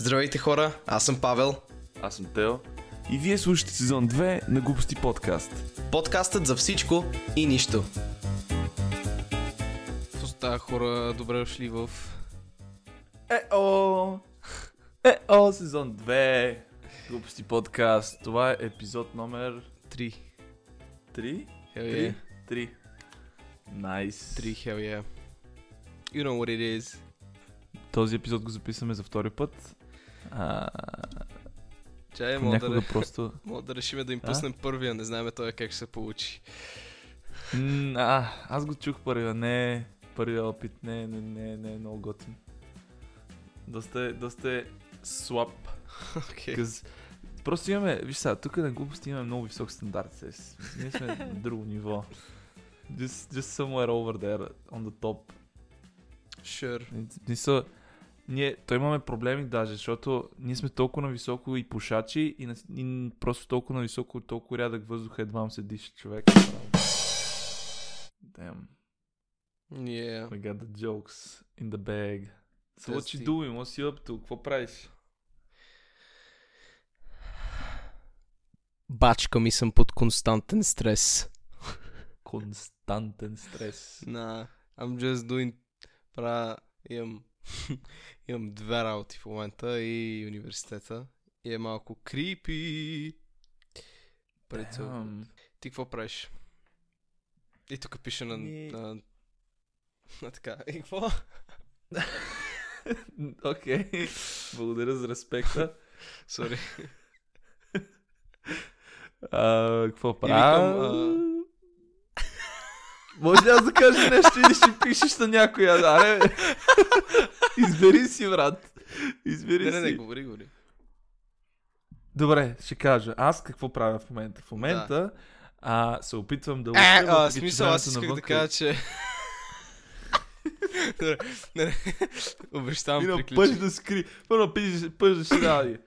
Здравейте хора, аз съм Павел. Аз съм Тео. И вие слушате сезон 2 на Глупости подкаст. Подкастът за всичко и нищо. Става хора? Добре дошли в... Е-о! Е-о, сезон 2. Глупости подкаст. Това е епизод номер 3. 3? Hell yeah. 3. Найс. 3, hell yeah. You know what it is. Този епизод го записваме за втори път. А, Чай, мога да, ре- просто... мога да решиме да им А? пуснем първия, не знаем той как ще се получи. М, а, аз го чух първия. Не, първия опит. Не, не, не, не е много готин. Доста е, доста е слаб. Къс... Просто имаме, виж сега, тук на глупости имаме много висок стандарт. Ние сме на друго ниво. Just, just somewhere over there, on the top. Sure. Не са... Ние, той имаме проблеми даже, защото ние сме толкова нависоко и пушачи и, на, и просто толкова нависоко, толкова рядък въздух едва се диша човек. Damn, Yeah. we got the jokes in the bag. So what you doing? What's you up to? Какво правиш? Бачка ми съм под константен стрес. Константен стрес. На, I'm just doing... Правя... Имам... имам две работи в момента и университета. И е малко крипи. Прецел. Ти какво правиш? И тук пише на... Ми- на... на така. И какво? Окей, благодаря за респекта. Сори. Какво правя? Може ли аз да кажа нещо или ще пишеш на някоя? Аре, избери си, брат. Избери Не, не, не, си. говори, говори. Добре, ще кажа. Аз какво правя в момента? В момента а, се опитвам да Е, а, смисъл, аз исках да навънка- кажа, че... не, не, не, обещавам, Мина, приключих. да скри. Първо пиш, пъш да дади.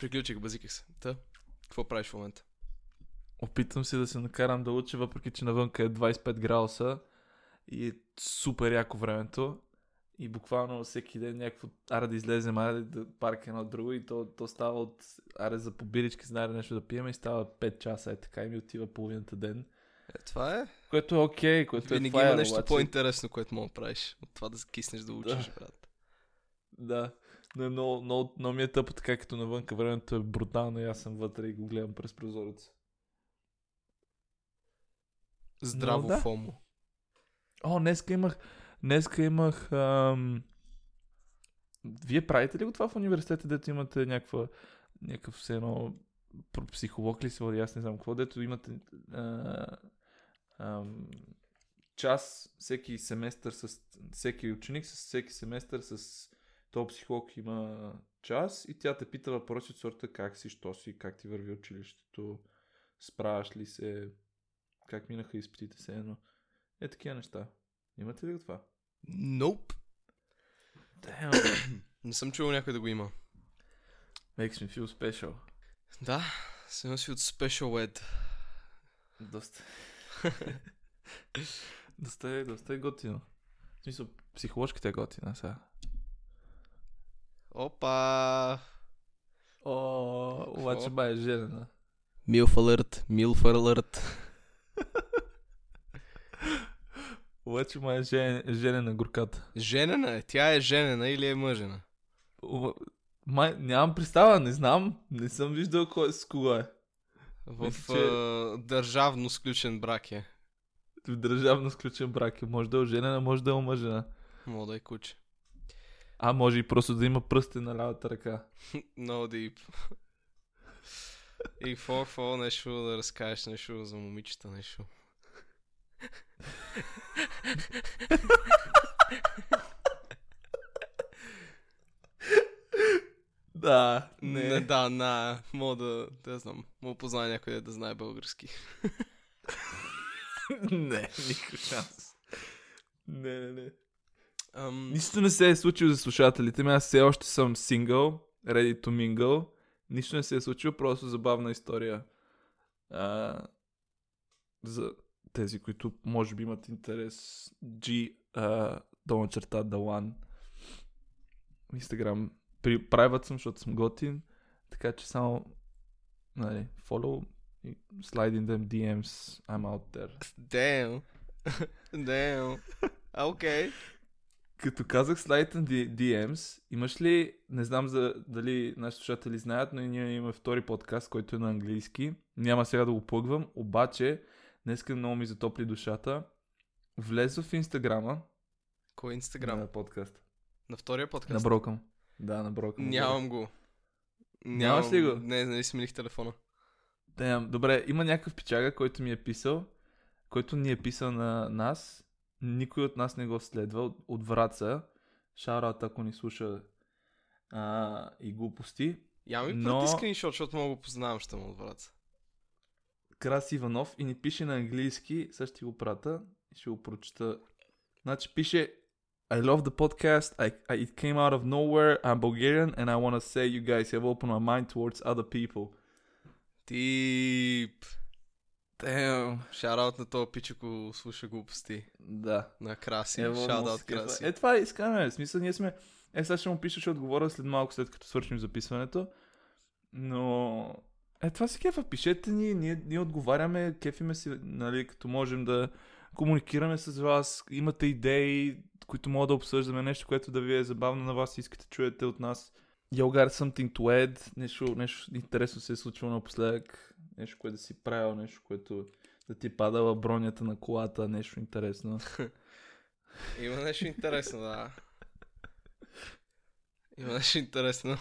Приключих, базиках се. Та, какво правиш в момента? Опитвам се да се накарам да уча, въпреки че навънка е 25 градуса и е супер яко времето. И буквално всеки ден някакво, аре да излезем, аре да парка едно друго и то, то става от, аре за побирички, знае нещо да пием и става 5 часа, е така и ми отива половината ден. Е, това е. Което е окей, което Винаги е има fire, нещо обаче, по-интересно, което мога да правиш. От това да киснеш да учиш, Да. брат. Да, но е много, много, много ми е тъпо, така като навънка времето е брутално и аз съм вътре и го гледам през прозореца. Здраво да. фомо. О, днеска имах, днеска имах, ам... Вие правите ли го това в университета, дето имате някаква, някакъв все едно психолог ли се води, аз не знам какво, дето имате а, ам, час всеки семестър с всеки ученик с всеки семестър с то психолог има час и тя те пита въпроси от сорта как си, що си, как ти върви училището, справяш ли се, как минаха изпитите се едно. Е, такива неща. Имате ли го това? Nope. Damn. Не съм чувал някой да го има. Makes me feel special. Да, съм си от Special Ed. Доста. доста, е, доста е готино. В смисъл, психоложката е готина сега. Опа! О, обаче ба е женена. Milf alert, Milf alert. Обаче ма е жен, женена горката. Женена е. Тя е женена или е мъжена? Май, нямам представа, не знам. Не съм виждал кой с кого е. В Мисля, че- държавно сключен брак е. В държавно сключен брак е. Може да е женена, може да е омъжена. Мога да е куче. А може и просто да има пръсти на лявата ръка. Много deep. И какво нещо да разкажеш нещо за момичета, нещо. Да, Не, да, на, мога да, да знам, мога да познае някой да знае български. не, никакъв шанс. Не, не, не. Ам, Нищо не се е случило за слушателите ми. Аз все още съм сингъл, ready to mingle. Нищо не се е случило, просто забавна история. А, за тези, които може би имат интерес. G, а, долна черта. Instagram при, private съм, защото съм готин, така че само нали, follow и slide in them DMs, I'm out there. Damn. Damn. Окей. Като казах slide the DMs, имаш ли, не знам за, дали нашите слушатели знаят, но ние имаме втори подкаст, който е на английски. Няма сега да го плъгвам, обаче днеска много ми затопли душата. Влез в инстаграма Кой е инстаграм? на подкаст. На втория подкаст? Наброкам. Да, наброкам. Нямам го. Нямаш ли го? Не, нали смених телефона. Damn, добре, има някакъв пичага, който ми е писал, който ни е писал на нас. Никой от нас не го следва от, от Враца. Шаурат, ако ни слуша а, и глупости. Я ми Но- прати скриншот, защото мога го познавам, ще му отврат. Крас Иванов и ни пише на английски, сега ще го прата и ще го прочета. Значи пише I love the podcast. I, I, it came out of nowhere. I'm Bulgarian and I want to say you guys have opened my mind towards other people. Тип. Damn. Шараут на този пич, ако слуша глупости. Да. На Краси. Шараут. Краси. Е, това искаме. В смисъл, ние сме... Е, сега ще му пиша, ще отговоря след малко, след като свършим записването. Но... Е, това си кефа. Пишете ни, ние, ние отговаряме, кефиме си, нали, като можем да комуникираме с вас. Имате идеи, които мога да обсъждаме, нещо, което да ви е забавно на вас и искате да чуете от нас. You got something to add, нещо, нещо интересно се е случило напоследък, нещо, което да си правил, нещо, което да ти е падала бронята на колата, нещо интересно. Има нещо интересно, да. Има нещо интересно.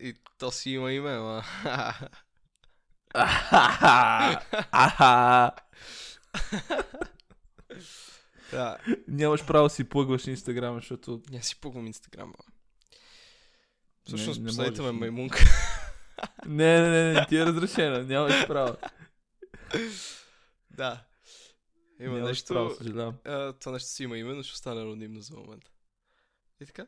И то си има име. Аха! да. Нямаш право да си плъгваш инстаграм, защото... Ня си пугвам инстаграма. Не- Всъщност, не последите ме можеш. маймунка. Не, не, не, не, ти е разрешено, нямаш право. да. Има нямаш нещо. право, съжалявам. а, това нещо си има име, но ще остане анонимно за момента. И така?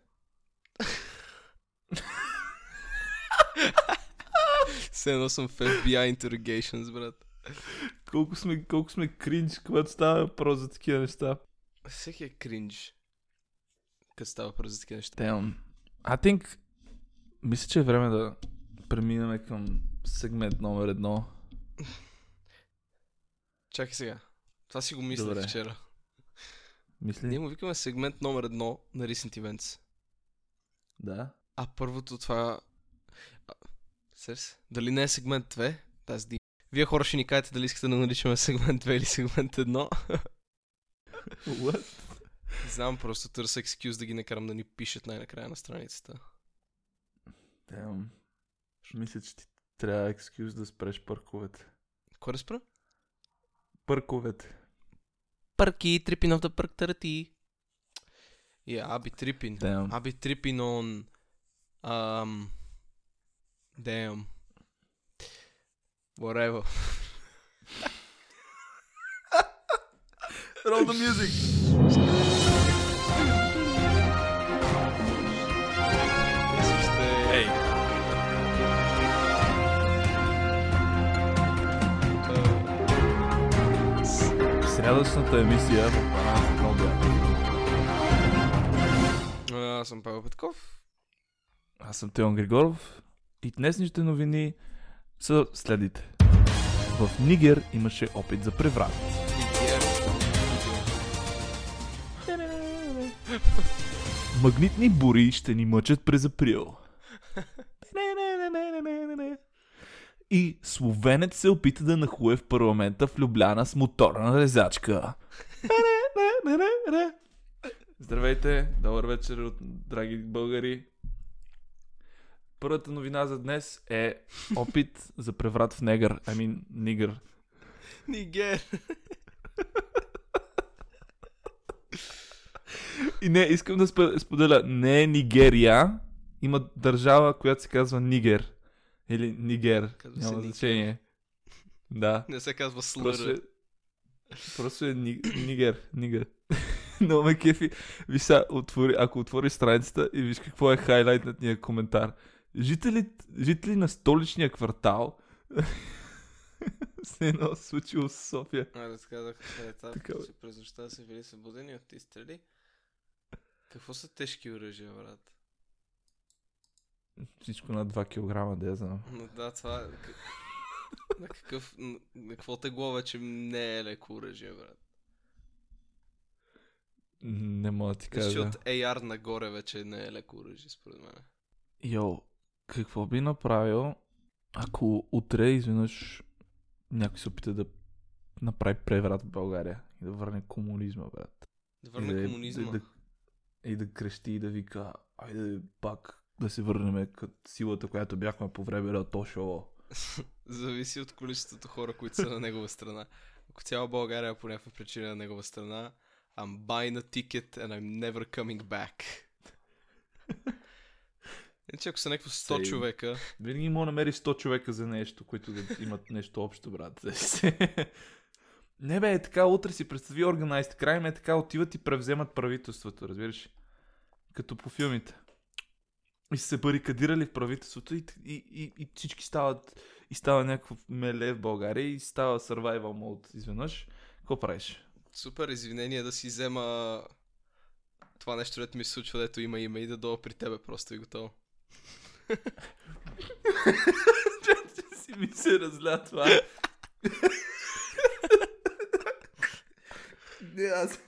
Все едно съм в FBI Interrogations, брат. Колко сме, колко сме кринч, когато става въпрос за такива неща. Всеки е кринж. Като става въпрос за такива неща. Damn. I think... Мисля, че е време да преминем към сегмент номер едно. Чакай сега. Това си го мислех Добре. вчера. Мисли? Ние му викаме сегмент номер едно на Recent Events. Да. А първото това... А, сеш се? Дали не е сегмент 2? Тази ди... Вие хора ще ни кажете дали искате да наричаме сегмент 2 или сегмент 1. What? Знам, просто търся екскюз да ги накарам да ни пишат най-накрая на страницата. Damn. Мисля, че ти трябва екскюз да спреш парковете. Кой да спра? Парковете. Парки, tripping of the park тарати. Yeah, I'll be tripping. Damn. I'll be tripping on... Um... Damn. Whatever. Roll the music! Срядъчната емисия в 12 на обяд. Аз съм Павел Петков. Аз съм Теон Григоров и днесните новини са следите. В Нигер имаше опит за преврат. Магнитни бури ще ни мъчат през април. И словенец се опита да нахуе в парламента в Любляна с моторна резачка. Здравейте, добър вечер, от драги българи. Първата новина за днес е опит за преврат в негър. I mean, нигър. Нигер. И не, искам да спо- споделя. Не е Нигерия. Има държава, която се казва Нигер. Или Нигер. Казва се Няма Нигер. значение. Да. Не се казва Просто е, просто е ни, Нигер. Нигер. Но ме кефи. Виж сега, отвори, ако отвориш страницата и виж какво е хайлайтният коментар. Жители, жители на столичния квартал се едно случило в София. А, разказах, е, та, Така, бе. че през нощта са били събудени от изстрели. Какво са тежки оръжия, брат? Всичко на 2 кг, да я знам. Но да, това... е на какъв... На, на какво тегло вече не е леко оръжие, брат? Не мога да ти кажа. от AR нагоре вече не е леко оръжие, според мен. Йо, какво би направил, ако утре изведнъж някой се опита да направи преврат в България и да върне комунизма, брат. Да И върне да, комунизма. Да, да, и да крещи и да вика, айде пак да се върнем към силата, която бяхме по време на то шоу. Зависи от количеството хора, които са на негова страна. Ако цяла България е по някаква причина е на негова страна, I'm buying a ticket and I'm never coming back. Иначе ако са някакво 100 Same. човека, Винаги мога да намериш 100 човека за нещо, които да имат нещо общо, брат. Не бе, е така, утре си представи Organized Crime, е така, отиват и превземат правителството, разбираш? Като по филмите. И са се барикадирали в правителството и, и, и, и всички стават и става някакво меле в България и става survival mode изведнъж. Какво правиш? супер извинение да си взема това нещо, дето ми се случва, дето има име и да дойда при тебе просто и готово. Си ми се разля това. Не, аз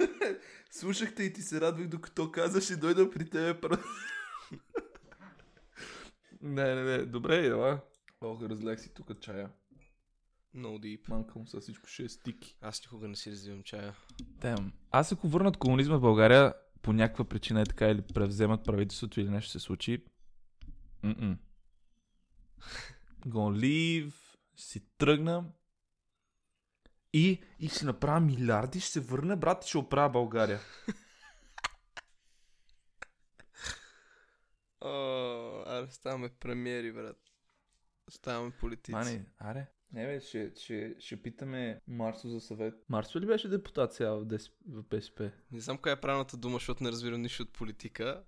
слушахте и ти се радвах, докато казаш и дойда при тебе. не, не, не, добре, ела. Ох, разлег си тук чая. No deep. Манка му са всичко ще е стики. Аз никога не си развивам чая. Тем. Аз ако върнат комунизма в България, по някаква причина е така или превземат правителството или нещо се случи, Mm-mm. Gonna leave, ще си тръгна и, и ще направя милиарди, ще се върна, брат, и ще оправя България. О, аре, ставаме премиери, брат. Ставаме политици. Мани, аре. Не бе, ще, ще, ще питаме Марсо за съвет. Марсо ли беше депутат сега в, ДС, в БСП? Не знам коя е правилната дума, защото не разбирам нищо от политика.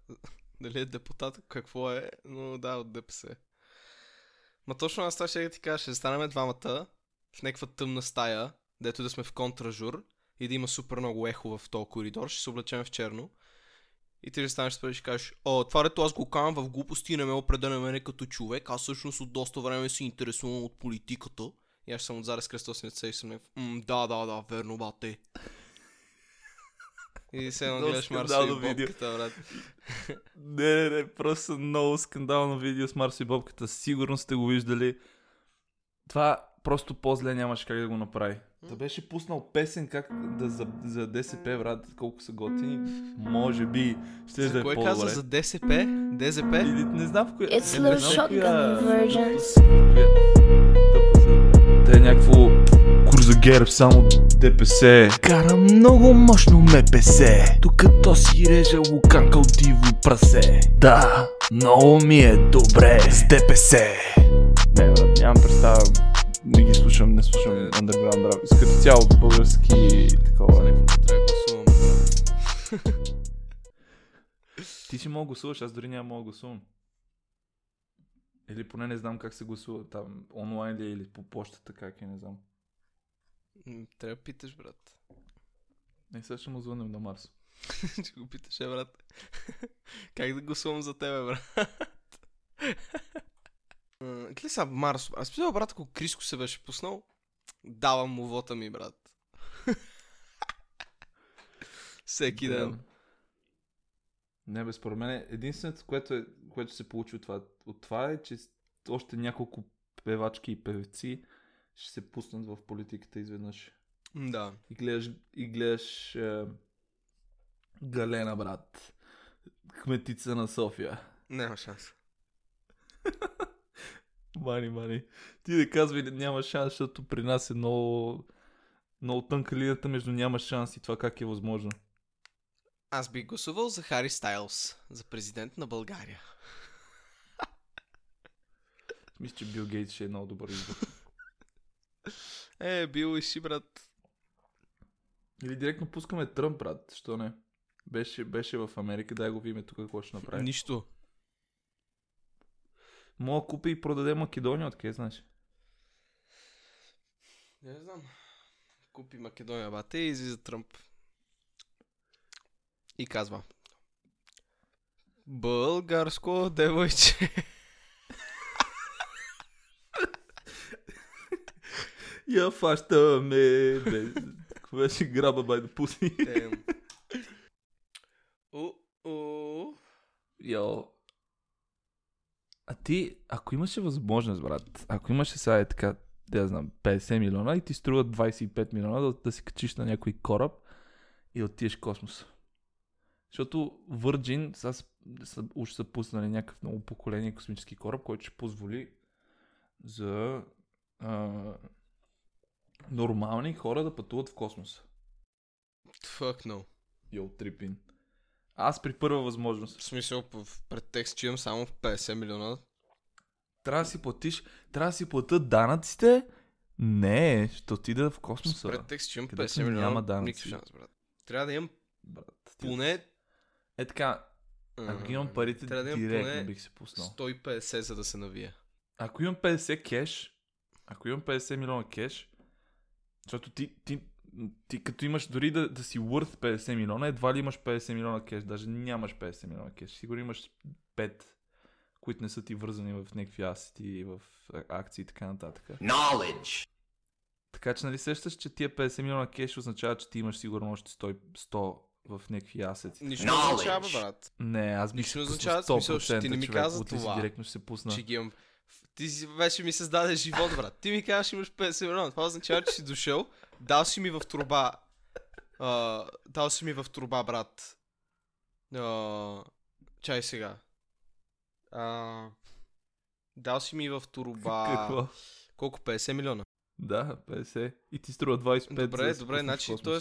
Дали е депутат, какво е, но да, от ДПС. Ма точно аз това ще ти кажа, ще станем двамата в някаква тъмна стая, дето да сме в контражур и да има супер много ехо в този коридор, ще се облечем в черно. И ти ще станеш и ще кажеш, О, това дето аз го казвам в глупости не ме определя мене като човек, аз всъщност от доста време се интересувам от политиката. И аз съм отзаде с кръстосница и съм някакъв, «М, да, да, да, верно, бате. И се едно гледаш Марсо и скандално видео. бобката, брат. Не, не, не, просто много скандално видео с Марсо и Бобката. Сигурно сте го виждали. Това просто по-зле нямаше как да го направи. Да беше пуснал песен как да за, за DSP, брат, колко са готини. Може би ще За да е кое по-добре. каза? За DSP? DZP? Или не знам в коя... It's не low знам в shotgun version. Те е някакво курс за герб, само ДПС. Кара много мощно МПС Докато си реже луканка от диво прасе Да, много ми е добре с ДПС Не, брат, нямам представа Не ги слушам, не слушам Е. underground rap Като цяло български такова не. Трябва да гласувам. Ти си мога гласуваш, аз дори няма мога гласувам. Или поне не знам как се гласува там, онлайн ли е или по почтата, как е, не знам. Трябва да питаш, брат. Не, сега ще му звънем на Марс. Ще го питаш, е, брат. как да гласувам за тебе, брат? Гледай сега, Марс. Аз мисля, брат, ако Криско се беше пуснал, давам му вота ми, брат. Всеки ден. Не, бе, според мен единственото, което, е, което се получи от това, от това е, че още няколко певачки и певци ще се пуснат в политиката изведнъж. Да. И гледаш, и гледаш е, Галена, брат. Кметица на София. Няма шанс. Мани, мани. Ти да казвай, няма шанс, защото при нас е много, много тънка линията между няма шанс и това как е възможно. Аз бих гласувал за Хари Стайлс, за президент на България. Мисля, че Бил Гейтс ще е много добър избор. Е, бил и си, брат. Или директно пускаме Тръмп, брат. Що не? Беше, беше в Америка, дай го видим тук какво ще направи. Нищо. Мога купи и продаде Македония, откъде знаеш? Не знам. Купи Македония бате и излиза Тръмп. И казва. Българско девойче. Я фащаме. Какво беше граба бай да пусни? Йо. А ти, ако имаше възможност, брат, ако имаше сега е така, да я знам, 50 милиона и ти струва 25 милиона да, да си качиш на някой кораб и отидеш в космоса. Защото Virgin сега са, уж са пуснали някакъв ново поколение космически кораб, който ще позволи за а, нормални хора да пътуват в космоса. Fuck no. Йо, трипин. Аз при първа възможност. В смисъл, в предтекст, че имам само 50 милиона. Трябва да си платиш, трябва да си платят данъците. Не, ще отида в С космоса. предтекст, че имам където 50 милиона. няма данъци. Шанс, брат. Трябва да имам Брат, поне... Е така, ако имам парите, трябва да имам директно поне бих се пуснал. 150, за да се навия. Ако имам 50 кеш, ако имам 50 милиона кеш, защото ти, ти, ти като имаш дори да, да си worth 50 милиона, едва ли имаш 50 милиона кеш, даже нямаш 50 милиона кеш. Сигурно имаш 5, които не са ти вързани в някакви асети, в акции и така нататък. Knowledge. Така че нали сещаш, че тия 50 милиона кеш означава, че ти имаш сигурно още 100, 100 в някакви асети. Нищо не Knowledge. означава, брат. Не, аз бих Нищо означава, в смисъл, че ти не ми човек, каза си това. директно ще се пусна. Че ги имам. Ти вече ми създаде живот, брат. Ти ми казваш, имаш 50 милиона. Това означава, че си дошъл, дал си ми в труба. А, дал си ми в труба, брат. А, чай сега. А, дал си ми в труба. Какво? Колко? 50 милиона. Да, 50. И ти струва 25. за Добре, добре, значи, т.е.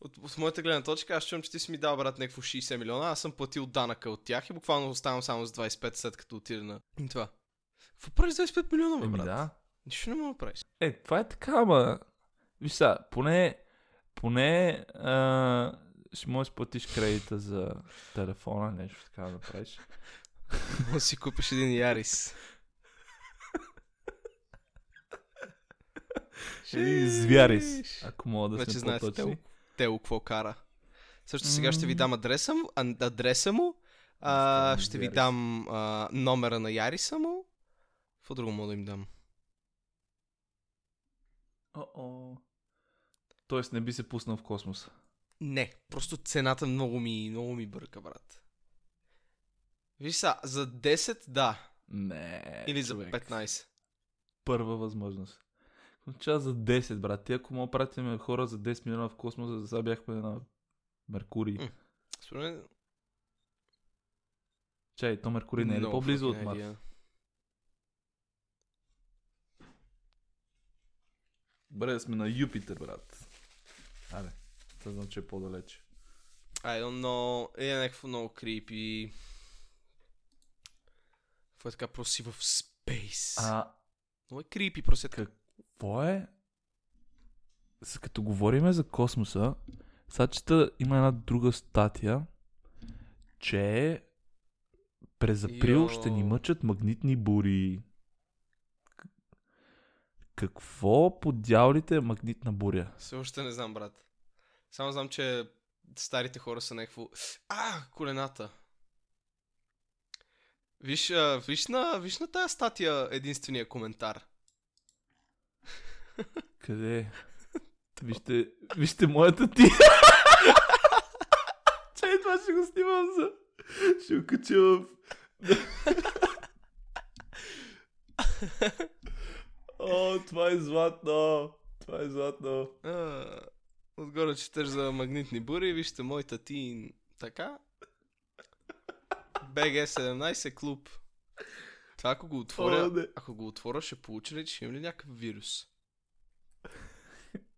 От, от моята гледна точка, аз чувам, че ти си ми дал, брат, някакво 60 милиона, аз съм платил данъка от тях и буквално оставам само с 25 след като отида на това. Правиш с 25 милиона, бе, Еми брат? да. Нищо не мога да правиш. Е, това е така, ама... Виж сега, поне... Поне... А, ще можеш да платиш кредита за телефона, нещо така да направиш. Може да си купиш един Ярис. Един звярис, ако мога да Вече сме знаете по-точни. Тело. Тело какво кара. Също сега ще ви дам адреса му, а, адреса му а, ще ви Ярис. дам а, номера на Яриса му. Какво друго мога да им дам? О-о. Тоест не би се пуснал в космоса. Не, просто цената много ми, много ми бърка, брат. Виж са, за 10 да, Не, или за човек. 15. Първа възможност. Означава за 10, брат. Ти ако мога пратим хора за 10 милиона в космоса, сега бяхме на Меркурий. Според мен, Чай, то Меркурий не е ли по-близо от Марс? idea. Да сме на Юпитер, брат. Аре, това знам, че е по-далече. I don't know. Е някакво много крипи. Какво е така просто си в спейс? А, Много е крипи, просто е какво е? С като говориме за космоса, сега чета има една друга статия, че през април Йо. ще ни мъчат магнитни бури. Какво по дяволите е магнитна буря? Все още не знам, брат. Само знам, че старите хора са някакво... А, колената. Виж, а, виж, на, виж на тая статия единствения коментар. Къде е? Вижте, вижте моята ти. Чай, това ще го снимам за... Ще го кача в... О, това е златно. Това е златно. А, отгоре четеш за магнитни бури, вижте моята ти така. BG17 клуб. Това ако го отворя, О, ако го отворя, ще получа ли, че има ли някакъв вирус?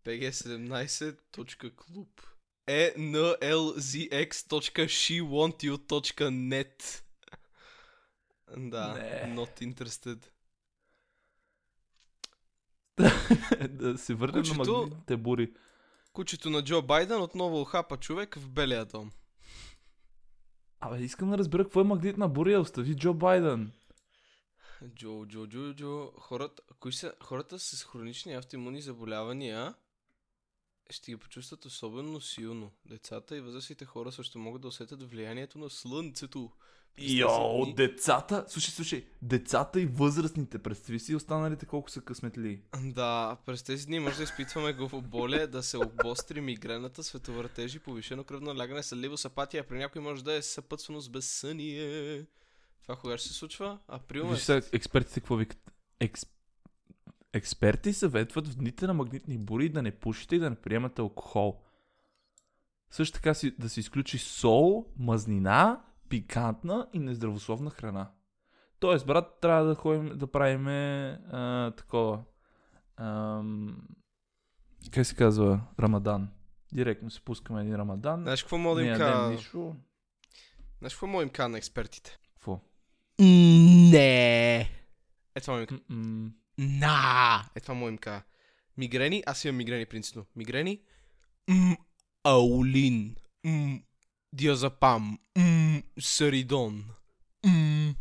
bg17.club е nlzx.shewantyu.net Да, Не. not interested. да се върнем на Кучето- магнитните бури. Кучето на Джо Байден отново хапа човек в Белия дом. Абе, искам да разбера какво е магнитна буря. Остави Джо Байден. Джо, Джо, Джо, Джо, хората, кои са хората с хронични автоимунни заболявания ще ги почувстват особено силно. Децата и възрастните хора също могат да усетят влиянието на слънцето. През тези Йо, дни. децата, слушай, слушай, децата и възрастните, представи си останалите колко са късметли. Да, през тези дни може да изпитваме главоболие, да се обостри мигрената, световъртежи, повишено кръвно налягане, съдливост, апатия, а при някой може да е съпътствано с безсъние. Това кога ще се случва? Април Виж сега, експертите какво викат? Екс... Експерти съветват в дните на магнитни бури да не пушите и да не приемате алкохол. Също така си, да се изключи сол, мазнина, пикантна и нездравословна храна. Тоест, брат, трябва да ходим да правим а, такова. Ам, как се казва? Рамадан. Директно се пускаме един рамадан. Знаеш какво мога да не им кажа? Знаеш какво мога да им кажа на експертите? Какво? Не. Е, това М-м. На! Е, това мога да им кажа. Мигрени, аз имам мигрени принципно. Мигрени, аулин, диазапам, м, саридон, м.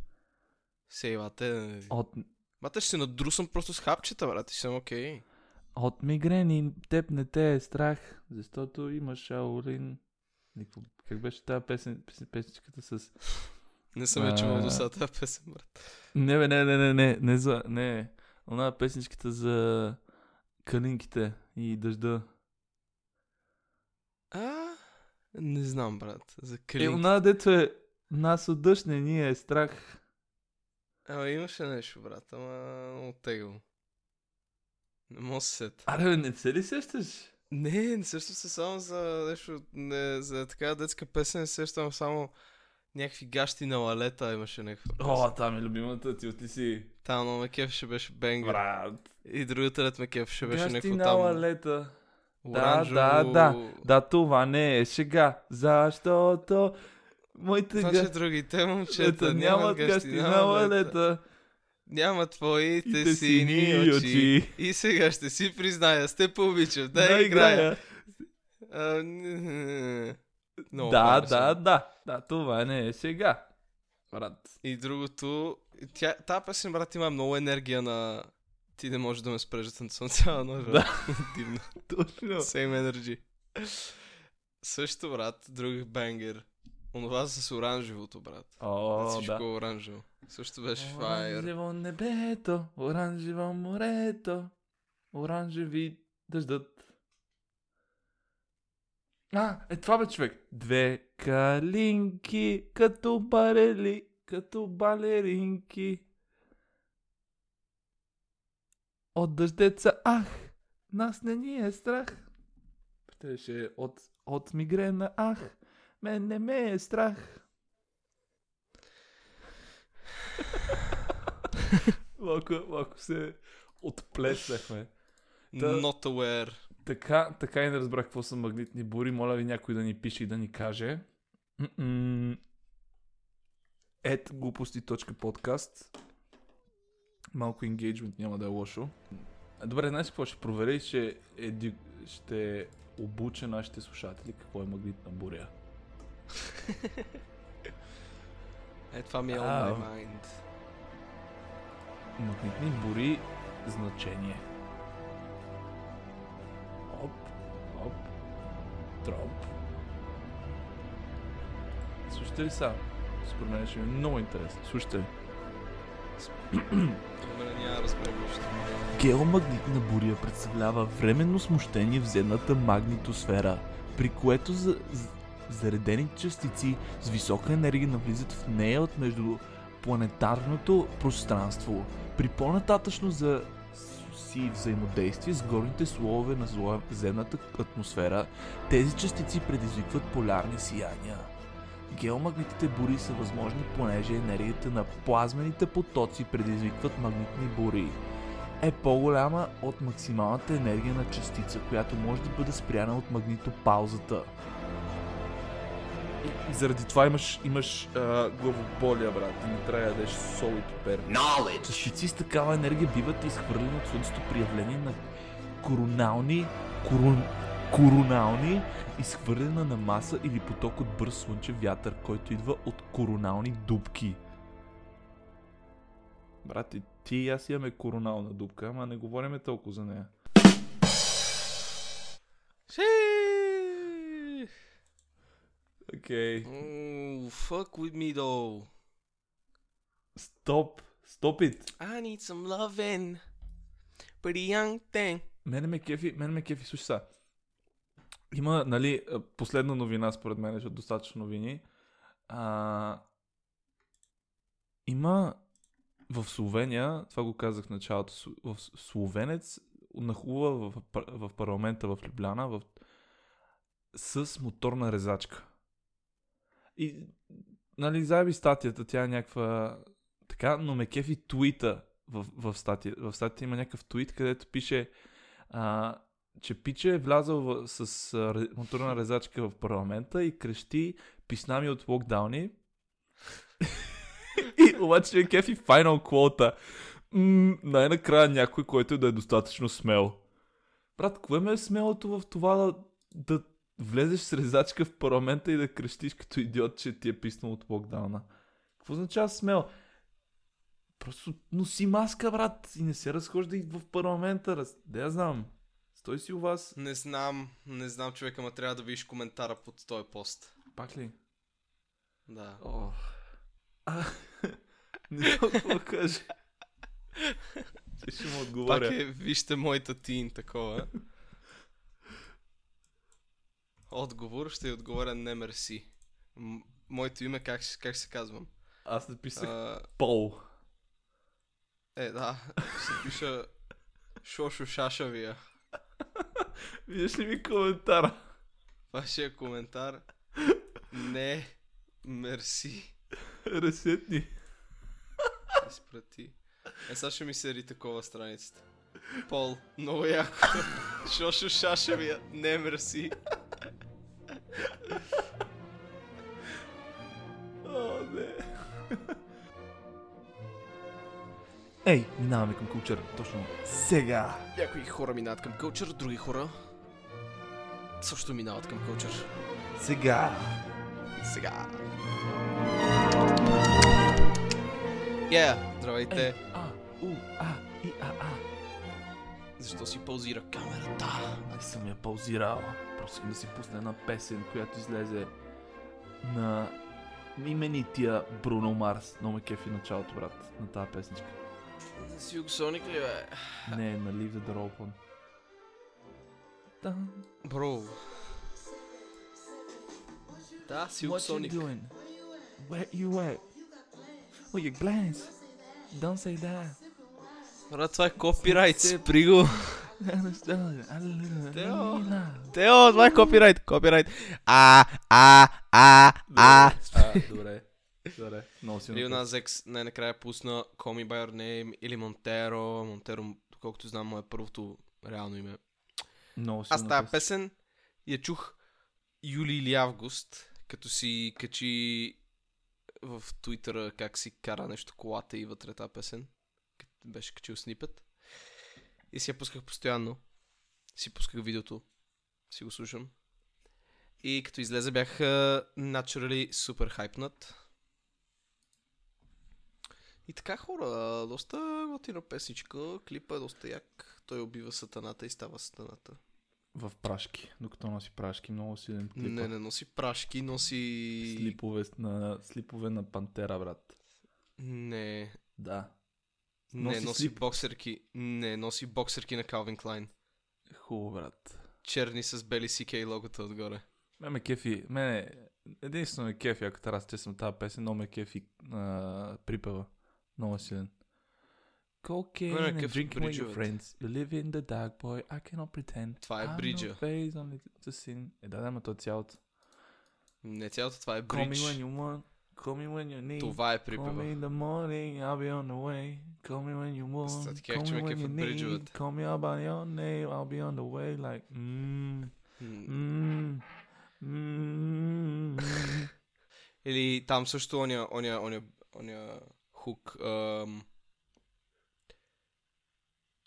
Сей, бате, От, бате ще се надрусам просто с хапчета, брат, и съм окей. От мигрени теб не те е страх, защото имаш Аурин. Как беше тази песен, песен, песничката с... Не съм я чувал до сега тази песен, брат. Не, бе, не, не, не, не, не, за, не. Она песничката за калинките и дъжда. А, не знам, брат, за Е, клин. она дето е нас от дъжд не ни е страх. Ама имаше нещо, брат, ама много тегло. Не мога да се сета. Аре, бе, не се ли сещаш? Не, не сещам се само за нещо, не, за така детска песен, не сещам само някакви гащи на лалета имаше някаква песен. О, там е любимата ти, оти си. Там но ме кефеше беше Бенгър. Брат. И другата лет ме кефеше беше Гащи някакво на там лалета. Оранжево. да, да. Да, това не е шега, защото моите Значи га... другите момчета Ета, нямат гащи на лалета. лалета. Няма твоите Ите сини очи. И сега ще си призная, сте пообичам да, играя. А, Много Да, да, да. Да, това не е сега. Брат. И другото, тя, тази песен, брат, има много енергия на... Ти не можеш да ме спреш да танцувам цяла нощ. брат. Дивно. Точно. Same energy. Също, брат, друг бенгер. Онова с оранжевото, брат. О, Всичко да. оранжево. Също беше файер. Оранжево небето, оранжево морето, оранжеви дъждът. А, е това бе човек. Две калинки, като барели, като балеринки. От дъждеца, ах, нас не ни е страх. Щеше от, от мигрена, ах, мен не ме е страх. малко, малко се отплеснахме. Та- Not aware. Така, така и не разбрах какво са магнитни бури. Моля ви някой да ни пише и да ни каже. М-м. Ед глупости.подкаст Малко енгейджмент няма да е лошо. Добре, знаеш какво? Ще проверя и ще, еди... ще обуча нашите слушатели какво е магнитна буря. Е, това ми е on my mind. Магнитни бури значение. Оп, оп, дроп. Слушате ли са? Според мен ще ми е много интересно. Слушате ли? Геомагнитна буря представлява временно смущение в земната магнитосфера, при което за, заредени частици с висока енергия навлизат в нея от между планетарното пространство. При по-нататъчно за си взаимодействие с горните слоеве на земната атмосфера, тези частици предизвикват полярни сияния. Геомагнитните бури са възможни, понеже енергията на плазмените потоци предизвикват магнитни бури е по-голяма от максималната енергия на частица, която може да бъде спряна от магнитопаузата. И, заради това имаш, имаш а, главоболия, брат. И не трябва да ядеш сол и пипер. Частици с такава енергия биват изхвърлени от Слънцето при явление на коронални, корон, коронални изхвърлена на маса или поток от бърз слънчев вятър, който идва от коронални дубки. Брат, ти и аз имаме коронална дупка, ама не говориме толкова за нея. Окей. Oh, fuck with me though. Стоп. Стоп it. I need some loving. Pretty young thing. Мене ме кефи, мене ме кефи, слушай са. Има, нали, последна новина, според мен, защото достатъчно новини. А, има в Словения, това го казах в началото, в словенец нахлува в, в парламента в Любляна в, с моторна резачка. И, нали, заеби статията, тя е някаква така, но ме кефи твита в, в, статия. в статията има някакъв твит, където пише а, че Пиче е влязъл в, с а, моторна резачка в парламента и крещи писна ми от локдауни. и обаче е кефи квота. М- най-накрая някой, който да е достатъчно смел. Брат, кое ме е смелото в това да, да влезеш с резачка в парламента и да крещиш като идиот, че ти е писнал от локдауна? Какво означава смел? Просто носи маска, брат, и не се разхождай в парламента. Да я знам. Стой си у вас. Не знам, не знам човека, ма трябва да видиш коментара под този пост. Пак ли? Да. О. А, не да кажа. Ще му отговоря. Пак е, вижте моята тин, такова. Отговор ще отговоря не мерси. М- моето име как, как се казвам? Аз написах А, Пол. е, да, ще пиша Шошо Шашавия. Виждаш ли ми коментара? Вашия коментар. Не, мерси. Ресетни. Изпрати. Е, сега ще ми се ри такова страницата. Пол, много яко. Шошо Шашавия, не мерси. Ей, минаваме към кулчър. Точно сега. Някои хора минават към кълчър, други хора също минават към кълчър. Сега. Сега. Yeah, здравейте. А, у, а, и, а, а. Защо си паузира камерата? Не съм я паузирал. Просто искам да си пусна една песен, която излезе на именития Бруно Марс. Много ме кефи началото, брат, на тази песничка. Силк Соник ли бе? Не, на Leave the Door Open. Да. Бро. Да, Силк What you Соник. doing? Where you at? Oh, your glance. Don't say that. Брат, това е копирайт, спри го. Тео. Тео, това е копирайт, копирайт. А, а, а, а. А, добре. Добре. Много си Лил Нас Екс най-накрая пусна Call Me By Your Name или Монтеро. Монтеро, доколкото знам, му е първото реално име. Много Аз тази песен. я чух юли или август, като си качи в Твитъра как си кара нещо колата и вътре тази песен. Беше качил снипет. И си я пусках постоянно. Си пусках видеото. Си го слушам. И като излезе бях а, naturally супер хайпнат. И така хора, доста готина песничка, клипа е доста як. Той убива сатаната и става сатаната. В прашки. Докато носи прашки, много силен клип. Не, не носи прашки, носи... Слипове на, слипове на пантера, брат. Не, Да. не, Носи носи слип. боксерки. Не, носи боксерки на Calvin Klein. Хубаво, брат. Черни с бели CK логото отгоре. Ме ме кефи. Мене единствено ме кефи, ако трябва да честно тази песен, много ме кефи а, припева. Много силен. Cocaine Мене and кефи drinking with your бриджовете. friends. You live in the dark, boy. I cannot pretend. Това е I'm бриджа. no face only to sin. Е, да, да, ма то е цялото. Не цялото, това е Call me бридж. when you want. Call me when you need. Това е Call me припева. in the morning, I'll be on the way. Call me when you want. Сега така, Call че me ме when you кефят need. бриджовете. Call me out by your name, I'll be on the way. Like, mmm, М, mmm, mmm. Или там също оня, оня, оня, оня хук. Ам...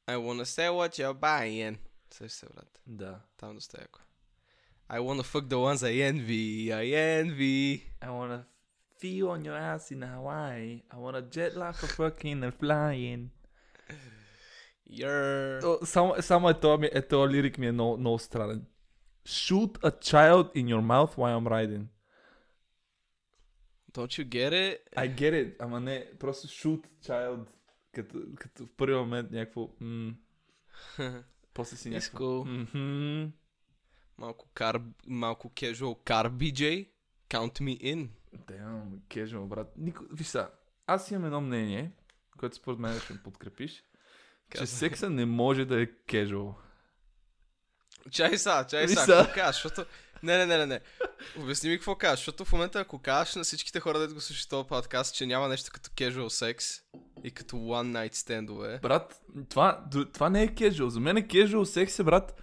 I wanna say what you're buying. Също се, брат. Да. Там доста яко. I wanna fuck the ones I envy. I envy. I wanna feel on your ass in Hawaii. I wanna jet like a fucking and flying. You're... О, само, само е този, ми- е този лирик ми е много, много странен. Shoot a child in your mouth while I'm riding. Don't you get it? I get it, ама не, просто shoot child, като, като в първи момент някакво... М- после си някакво... cool. Мгм. Малко кар, малко casual кар BJ. Count me in. Damn, casual, брат. Нико... Виж са, аз имам едно мнение, което според мен ще подкрепиш, че секса не може да е casual. Чай са, чай са, са. кажеш, защото... Не, не, не, не, не. Обясни ми какво кажеш, защото в момента ако кажеш на всичките хора, да го слушат този подкаст, че няма нещо като casual секс и като one night стендове. Брат, това, това не е casual. За мен е casual секс е, брат,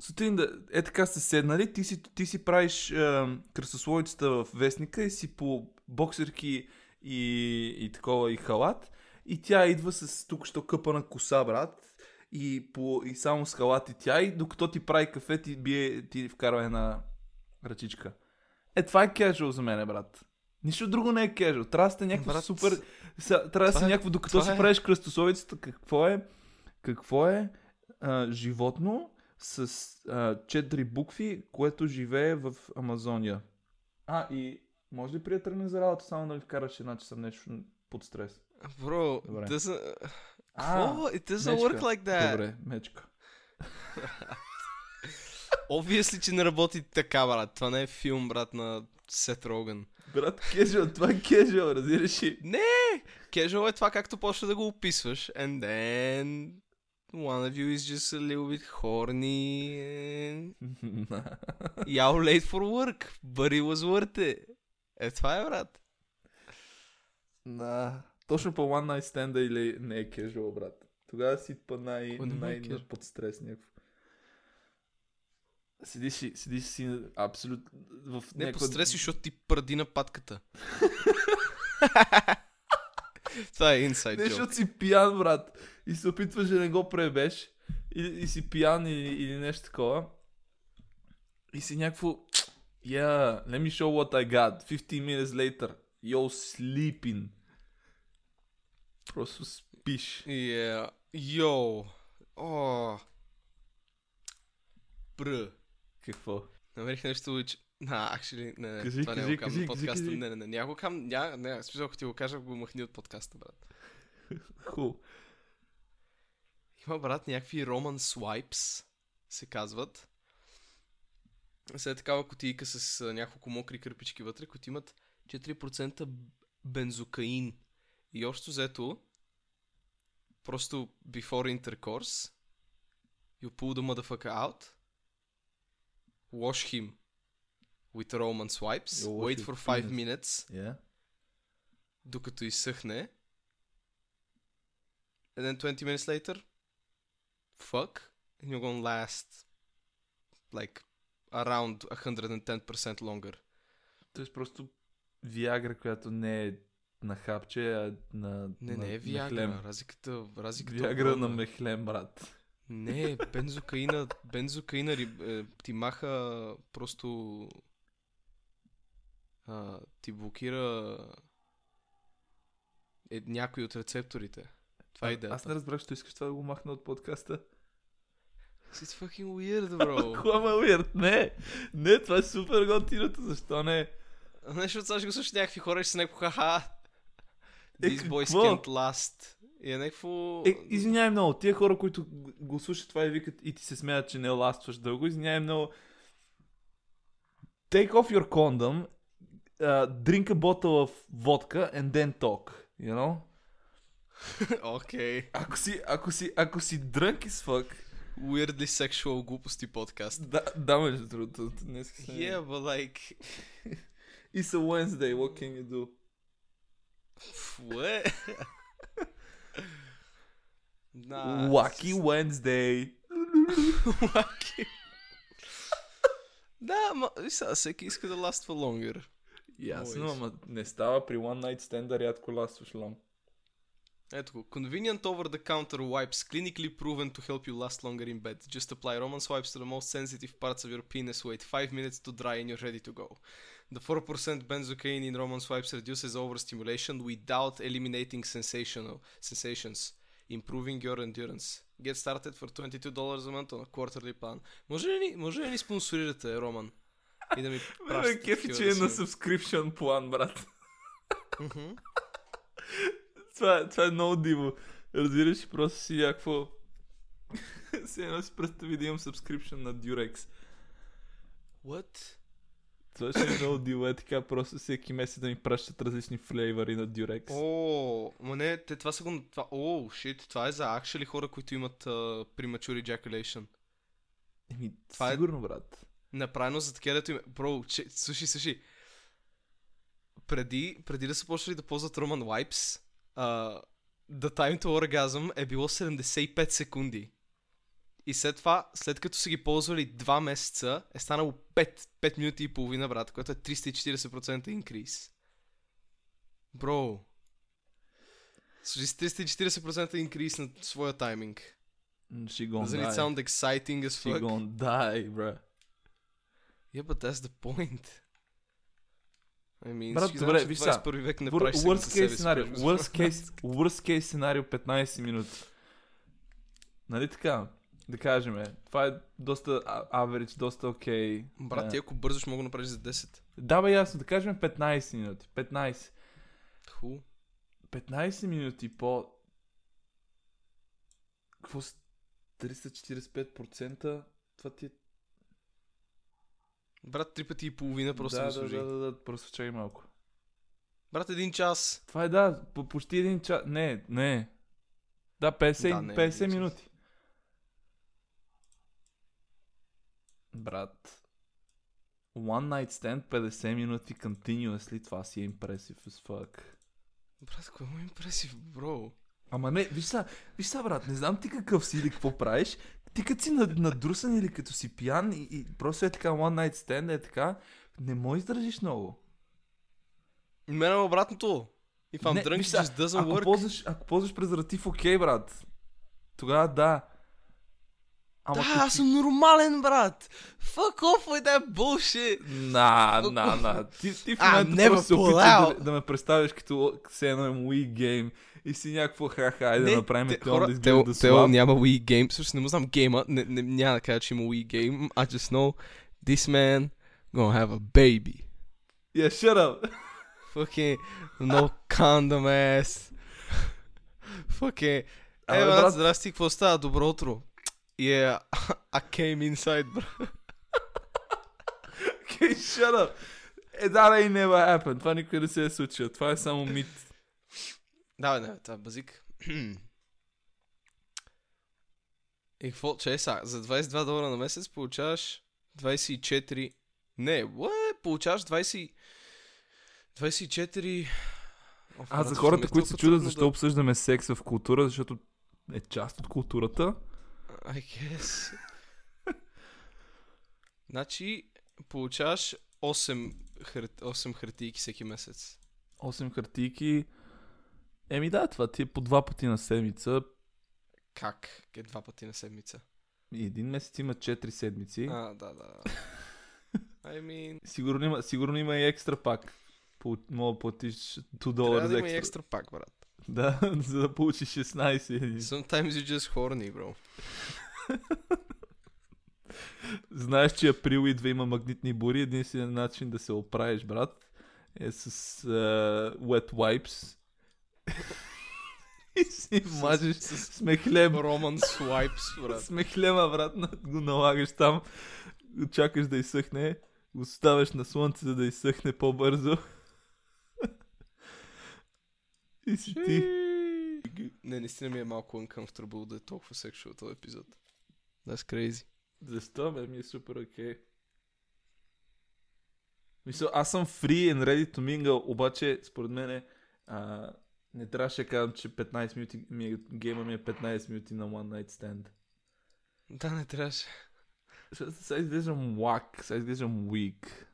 сутрин да е така сте седнали, ти си, ти си правиш е, кръсословицата в вестника и си по боксерки и, и такова и халат и тя идва с тук що къпана коса, брат, и, по, и само с халат и тя и докато ти прави кафе ти, бие, ти вкарва една ръчичка. Е, това е casual за мен, брат. Нищо друго не е casual. Трябва да сте някакво Брат, супер... Са, трябва да си е- някакво, докато си е- правиш кръстосовицата, какво е, какво е а, животно с а, четири букви, което живее в Амазония. А, и може ли приятел не за работа, само да ви вкараш една, че съм нещо под стрес? Бро, Добре. doesn't... Какво? It doesn't мечка. work like that. Добре, мечка. Obviously, че не работи така, брат. Това не е филм, брат, на Сет Роган. Брат, кежуал, това е кежуал, разбираш ли? Не! Casual е това, както почна да го описваш. And then... One of you is just a little bit horny and... Y'all late for work, but it was worth it. Е, това е, брат. Да. Точно по One Night Stand или не е casual, брат. Тогава си па най, е най, под стрес някакво. Седиш, седиш си абсолютно в Не някаква- по стреси, защото ти пръди на патката. това е инсайд Не, защото си пиян, брат. И се опитваш да не го пребеш. И, и си пиян или, или нещо такова. И си някакво... Yeah, let me show what I got. 15 minutes later. Yo, sleeping. Просто спиш. Yeah. Йоу. О. Бр. Какво? Намерих нещо, че... На, actually, не, не, Кажи, това не кажи, го на кажи, подкаста. кажи. Не, не, не, няма го кам, няма, не, смисъл, ако ти го кажа, го махни от подкаста, брат. Ху. Има, брат, някакви Roman Swipes, се казват. След такава кутийка с а, няколко мокри кърпички вътре, които имат 4% бензокаин. И общо взето, просто before intercourse, you pull the motherfucker out, wash him with Roman swipes, You wash wait for 5 penis. minutes, Yeah. докато изсъхне. And then 20 minutes later, fuck, and you're gonna last like around 110% longer. Тоест просто Виагра, която не е на хапче, а на Не, на, не е хлем. Разликата, разликата е Виагра на мехлем, брат. Не, бензокаина, бензокаина е, ти маха просто а, ти блокира е, някой от рецепторите. Това е идеята. Аз не разбрах, що искаш това да го махна от подкаста. It's fucking weird, bro. Какво ме уирд? Не, не, това е супер готиното, защо не? Не, защото сега ще го слушат някакви хора и ще са някакво ха Е, These boys can't last. И е някакво... Е, извинявай много, тия хора, които го слушат това и викат и ти се смеят, че не ластваш дълго, извинявай много. Take off your condom, uh, drink a bottle of vodka and then talk, you know? Окей. Ако си, ако си, ако си drunk as fuck, Weirdly sexual глупости подкаст. да, да между другото, днес се... Yeah, but like... It's a Wednesday, what can you do? What? Nah, Lucky Wednesday. Wacky. да, ма, виж сега, всеки иска да ластва longer. Ясно, Always. ама не става при One Night Stand да рядко ластваш лам. Ето го. Convenient over-the-counter wipes clinically proven to help you last longer in bed. Just apply Roman swipes to the most sensitive parts of your penis. Wait 5 minutes to dry and you're ready to go. The 4% benzocaine in Roman swipes reduces overstimulation without eliminating sensational sensations, Improving your endurance. Get started for $22 a month on a quarterly plan. Може ли може ли ни спонсорирате, Роман? И да ми пращате кефи, че да е на subscription план, брат. Мгм. това, е- това е много диво. Разбираш, просто си някакво... Си едно си представи да имам subscription на Durex. What? Това ще е много диво. Е така, просто всеки месец да ми пращат различни флейвъри на Durex. О, ма не, те това са го... Това, о, шит, това е за actually хора, които имат uh, premature ejaculation. Еми, това е- сигурно, брат. Направено за такива, дето им... Бро, че... слушай, слушай. Преди, преди да са почнали да ползват Roman Wipes, uh, the time to orgasm е било 75 секунди. И след това, след като са ги ползвали 2 месеца, е станало 5, 5 минути и половина, брат, което е 340% инкриз. Бро. Слушай, с 340% инкриз на своя тайминг. She gonna Doesn't it die. sound exciting as She fuck? gonna die, bro. Yeah, but that's the point. I mean, Брат, добре, виж сега. 21 век не Wor- правиш секс Worst себе case сценарио. Worst case, worst case сценарио 15 минути. Нали така? Да кажем, е, това е доста а- average, доста окей. Брат, Е, ти ако бързаш, мога да направиш за 10. Да, бе, ясно, да кажем 15 минути. 15. Ху. 15 минути по... Какво с 345%? Това ти е... Брат, три пъти и половина просто да, да, да, служи. да, да, да, просто чакай малко. Брат, един час. Това е да, по почти един час. Не, не. Да, 50, Да, не е 50 един час. минути. Брат. One night stand 50 минути continuously, това си е impressive as fuck. Брат, му е импресив, бро? Ама не, виж са, виж са, брат, не знам ти какъв си или какво правиш. Ти като си над- надрусан или като си пиян и, и просто е така one night stand, е така, не можеш да държиш много. Мен е обратното. If I'm Не, drunk, виж it сега, just doesn't ако work. ползваш, ако ползваш презерватив, окей, брат. Тогава да. Ама Да, аз съм нормален, брат. Fuck off with that bullshit. На, на, на. Ти, ти в момента просто се опитваш да, да ме представиш като все едно им Wii Game и си някакво ха-ха, айде да направим те- хора, да изглежда да Тео няма Wii Game. Също не му знам гейма. Не, не, няма да кажа, че има Wii Game. I just know this man gonna have a baby. Yeah, shut up. Fucking no condom ass. Fucking... Е, брат. здрасти, какво става? Добро утро. Yeah, I came inside, bro. Okay, shut up. Е, да, ain't never happened. Това никой не се е случило. Това е само мит. Да, не, това е базик. И какво, че е са? За 22 долара на месец получаваш 24... Не, what? Получаваш 20... 24... О, А за хората, е които се чудят защо да- обсъждаме секс в култура, защото е част от културата. I guess. значи, получаваш 8, хар... 8 хартийки всеки месец. 8 хартийки. Еми да, това ти е по два пъти на седмица. Как? Е два пъти на седмица. И един месец има 4 седмици. А, да, да. I mean, Сигурно има, сигурно има и екстра пак. По, мога да платиш 2 трябва долара да за има и екстра. екстра пак, брат. Да, за да получиш 16. Sometimes you just horny, bro. Знаеш, че април идва има магнитни бури. Единственият начин да се оправиш, брат, е с uh, wet wipes. и си мажеш с мехлем. Roman swipes, брат. С мехлема, брат, го налагаш там. Чакаш да изсъхне. Го оставяш на слънце, за да изсъхне по-бързо. И си ти. Не, наистина ми е малко uncomfortable да е толкова сексуал този епизод. That's crazy. Защо, бе? Ми е супер окей. Мисля, аз съм free and ready to mingle, обаче, според мен, а, не трябваше да казвам, че 15 минути, ми е, гейма ми е 15 минути на one night stand. Да, не трябваше. Защото Сега изглеждам лак, сега изглеждам weak.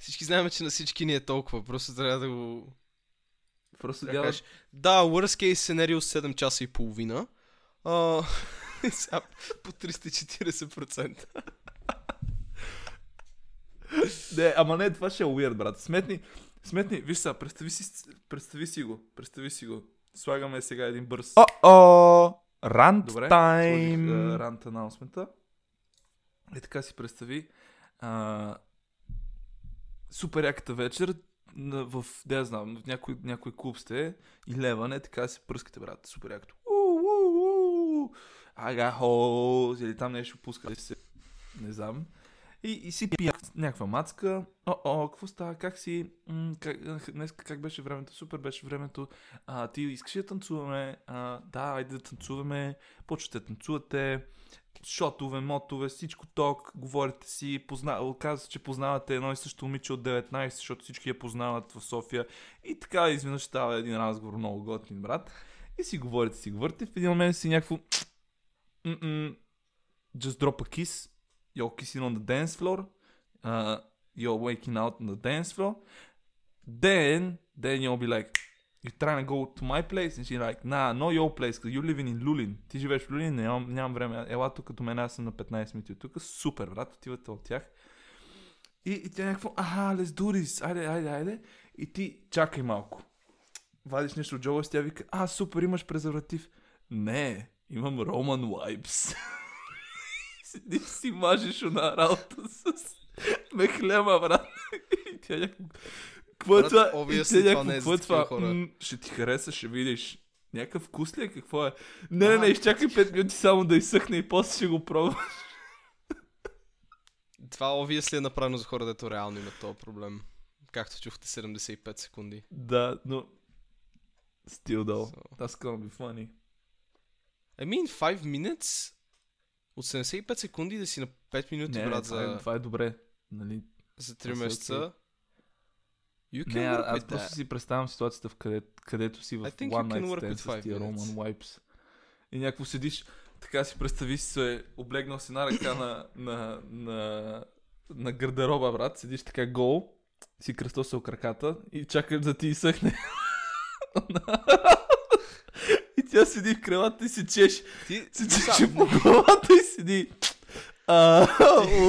Всички знаем, че на всички ни е толкова. Просто трябва да го... Просто Да дяла... кажеш, да, worst case сценарио 7 часа и половина. А, сега по 340%. Не, ама не, това ще е weird, брат. Сметни, сметни, виж сега, представи си, представи си го, представи си го. Слагаме сега един бърз... О-о! Рант Добре, тайм! Рант анаунсмента. И така си представи. А, супер яката вечер. В, да знам, в някой, някой клуб сте и леване, така си пръскате, брат. Супер якото. Ага, хо! Или там нещо пускате се. Не знам. И, и си пия някаква мацка. О, о, какво става? Как си? М, как, днес как беше времето? Супер беше времето. А, ти искаш да танцуваме? А, да, айде да танцуваме. Почвате да танцувате. Шотове, мотове, всичко ток, говорите си, позна... казва, че познавате едно и също момиче от 19, защото всички я познават в София. И така изведнъж става един разговор много готин, брат. И си говорите, си говорите. В един момент си някакво... Mm-mm. Just drop a kiss. You're kissing on the dance floor. Uh, you're waking out on the dance floor. Then, then you'll be like, you're trying to go to my place? And she's like, nah, no your place, because you're living in Lulin. Ти живееш в Лулин, нямам, нямам време. Ела тук като мен, аз съм на 15 минути тук. Супер, брат, отивате от тях. И, и тя някакво, аха, let's do this, айде, айде, айде. И ти, чакай малко. Вадиш нещо от джоба си, тя вика, а, супер, имаш презерватив. Не, имам Roman Wipes. Седиш си мажеш на работа с мехлема, брат. И тя някакво... Какво е това? И тя някакво, е какво е това? Ще ти хареса, ще видиш. Някакъв вкус ли е? Какво е? Не, не, не, изчакай 5 минути само да изсъхне и после ще го пробваш. Това obviously е направено за хора, дето реално имат този проблем. Както чухте 75 секунди. Да, но... Still though. So- That's gonna be funny. I mean, 5 minutes? От 75 секунди да си на 5 минути, Не, брат, това, е, за, това е добре. Нали? за 3 това са месеца. You can Не, work аз просто that. си представям ситуацията, в къде, където си в One Night Stand с тия minutes. Roman Wipes. И някакво седиш, така си представи си се, облегнал си на ръка на, на, на, на гардероба, брат, седиш така гол, си кръстосал краката и чакаш да ти изсъхне. тя седи в кревата и се чеш. Ти, Се чеше по главата и седи. А,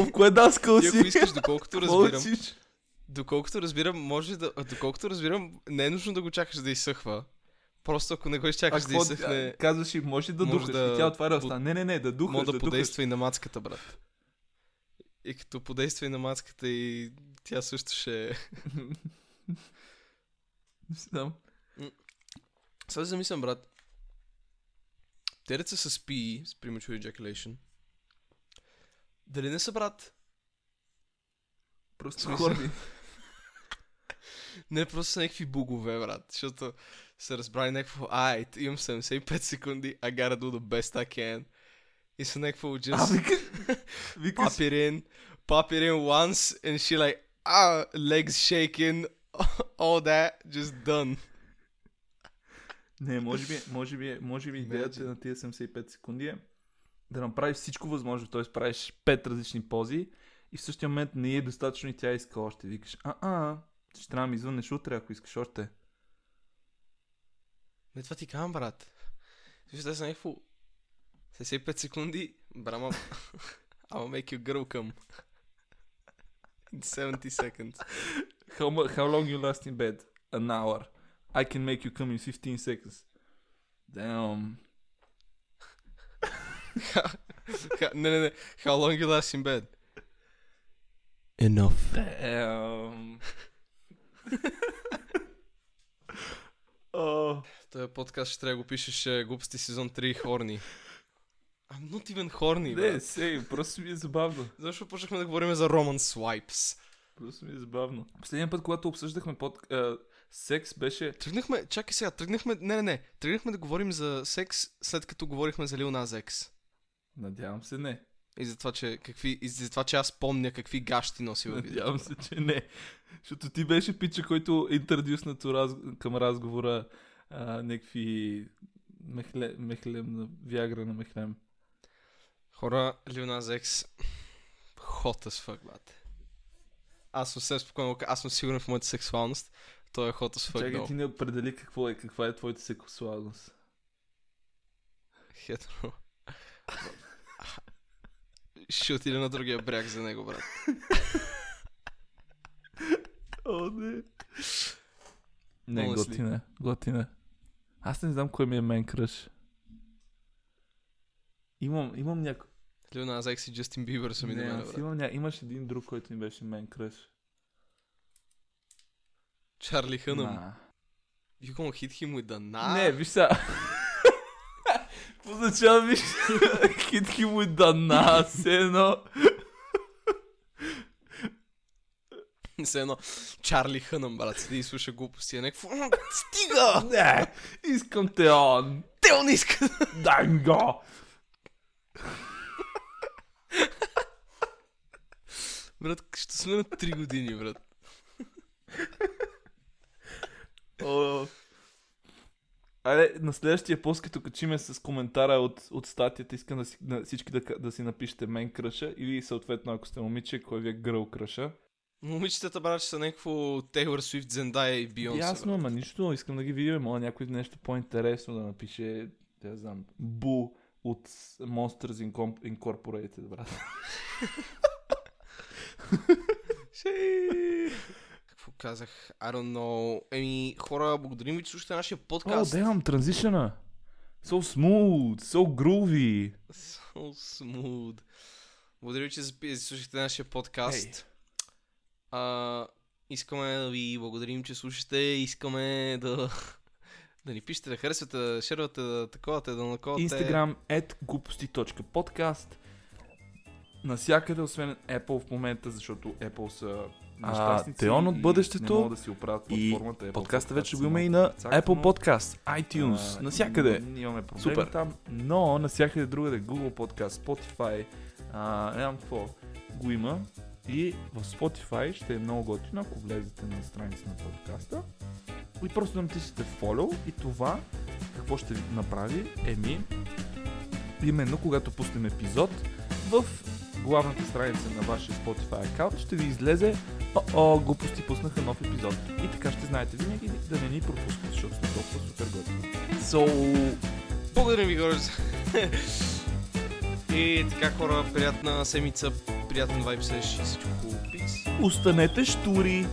в кое даскал ти си? ако искаш, доколкото разбирам, доколкото разбирам, може да, доколкото разбирам, не е нужно да го чакаш да изсъхва. Просто ако не го изчакаш да изсъхне, казваш и може да духаш. да И тя отваря уста. Не, не, не, да духаш, може да, да подейства и на мацката, брат. И като подейства и на мацката и тя също ще... е. Не знам. Сега замислям, брат. Те деца с PE, с Premature Ejaculation, дали не са, брат? Просто хорни. Не, просто са някакви бугове, брат. Защото са разбрали някакво, ай, имам 75 секунди, I gotta do the best I can. И са някакво А, just вика, вика pop it in, pop it in once, and she like, ah, legs shaking, all that, just done. Не, може би, може би, може би идеята на тия 75 секунди е да направиш всичко възможно, т.е. правиш 5 различни пози и в същия момент не е достатъчно и тя иска още. Викаш, а, а, ще трябва да ми извънеш утре, ако искаш още. Не, това ти казвам, брат. Виж, те са някакво 75 секунди, брама, I'll make your girl come. In 70 seconds. How, how long you last in bed? An hour. I can make you come in 15 seconds. Damn. Не, не, не. How long you last in bed? Enough. Damn. oh. Този подкаст ще трябва да го пишеш е, глупости сезон 3 хорни. I'm not even horny, Не, сей, просто ми е забавно. Защо почнахме да говорим за Roman Swipes? Просто ми е забавно. Последния път, когато обсъждахме под, секс, беше... Тръгнахме, чакай сега, тръгнахме, не, не, не, тръгнахме да говорим за секс, след като говорихме за Nas X. Надявам се не. И за това, че, какви, и за това, че аз помня какви гащи носи във. Надявам се, че не. Защото ти беше пича, който интродюснато раз... към разговора а, някакви мехле... мехлем на Виагра на мехлем. Хора, Lil Nas X, hot as fuck, бате. Аз съвсем спокойно, аз съм сигурен в моята сексуалност. Той е hot as fuck, Чакай, ти не определи какво е, каква е твоята сексуалност. Хетро. Ще отида на другия бряг за него, брат. О, не. Не, Honestly. готина, готина. Аз не знам кой ми е мен кръж. Имам, имам някой. Лил Нас Екс и Джастин Бибър са ми Не, до мен, брат. имам ня... Имаш един друг, който ми беше мен кръш. Чарли Хънъм. На. You gonna hit him with the knife? Не, виж сега. Какво означава, виж, хит хи му да на, все едно. Все едно, Чарли Хънъм, брат, седи и слуша глупости. Е някакво, «М, стига! Не, искам те он. Те он иска! Дай ми го. Брат, ще сме на 3 години, брат. О. Айде, на следващия пост, като качиме с коментара от, от статията, искам да си, да, всички да, да си напишете мен кръша или съответно, ако сте момиче, кой ви е гръл кръша. Момичетата, брат, са някакво Тейлор Свифт, Зендая и Бионсе. Ясно, ама нищо, искам да ги видим. Моля някой нещо по-интересно да напише, да знам, Бу от Monsters Incorporated, брат. Какво казах? I don't know. Еми, хора, благодарим ви, че слушате нашия О, подкаст. да имам транзишъна. So smooth, so groovy. So smooth. Благодаря ви, че слушахте нашия подкаст. А, искаме да ви благодарим, че слушате. Искаме да, да ни пишете, да харесвате, да шервате, да таковате, да наковате. Instagram at глупости.подкаст Насякъде, освен Apple в момента, защото Apple са А, Теон от и бъдещето да си оправят и. Apple Подкаста вече го има и на. Apple Podcast, iTunes, А, навсякъде. Имаме проблеми Супер. там, но навсякъде другаде Google Podcast, Spotify, а, нямам какво, го има. И в Spotify ще е много готино, ако влезете на страница на подкаста. И просто да натиснете follow и това какво ще ви направи? Еми, именно когато пуснем епизод, в главната страница на вашия Spotify аккаунт ще ви излезе О, глупости пуснаха нов епизод. И така ще знаете винаги да не ни пропускате, защото сме толкова супер готини. So, благодарим ви, хора. И така, хора, приятна седмица, приятен вайб и всичко хубаво. Останете штури!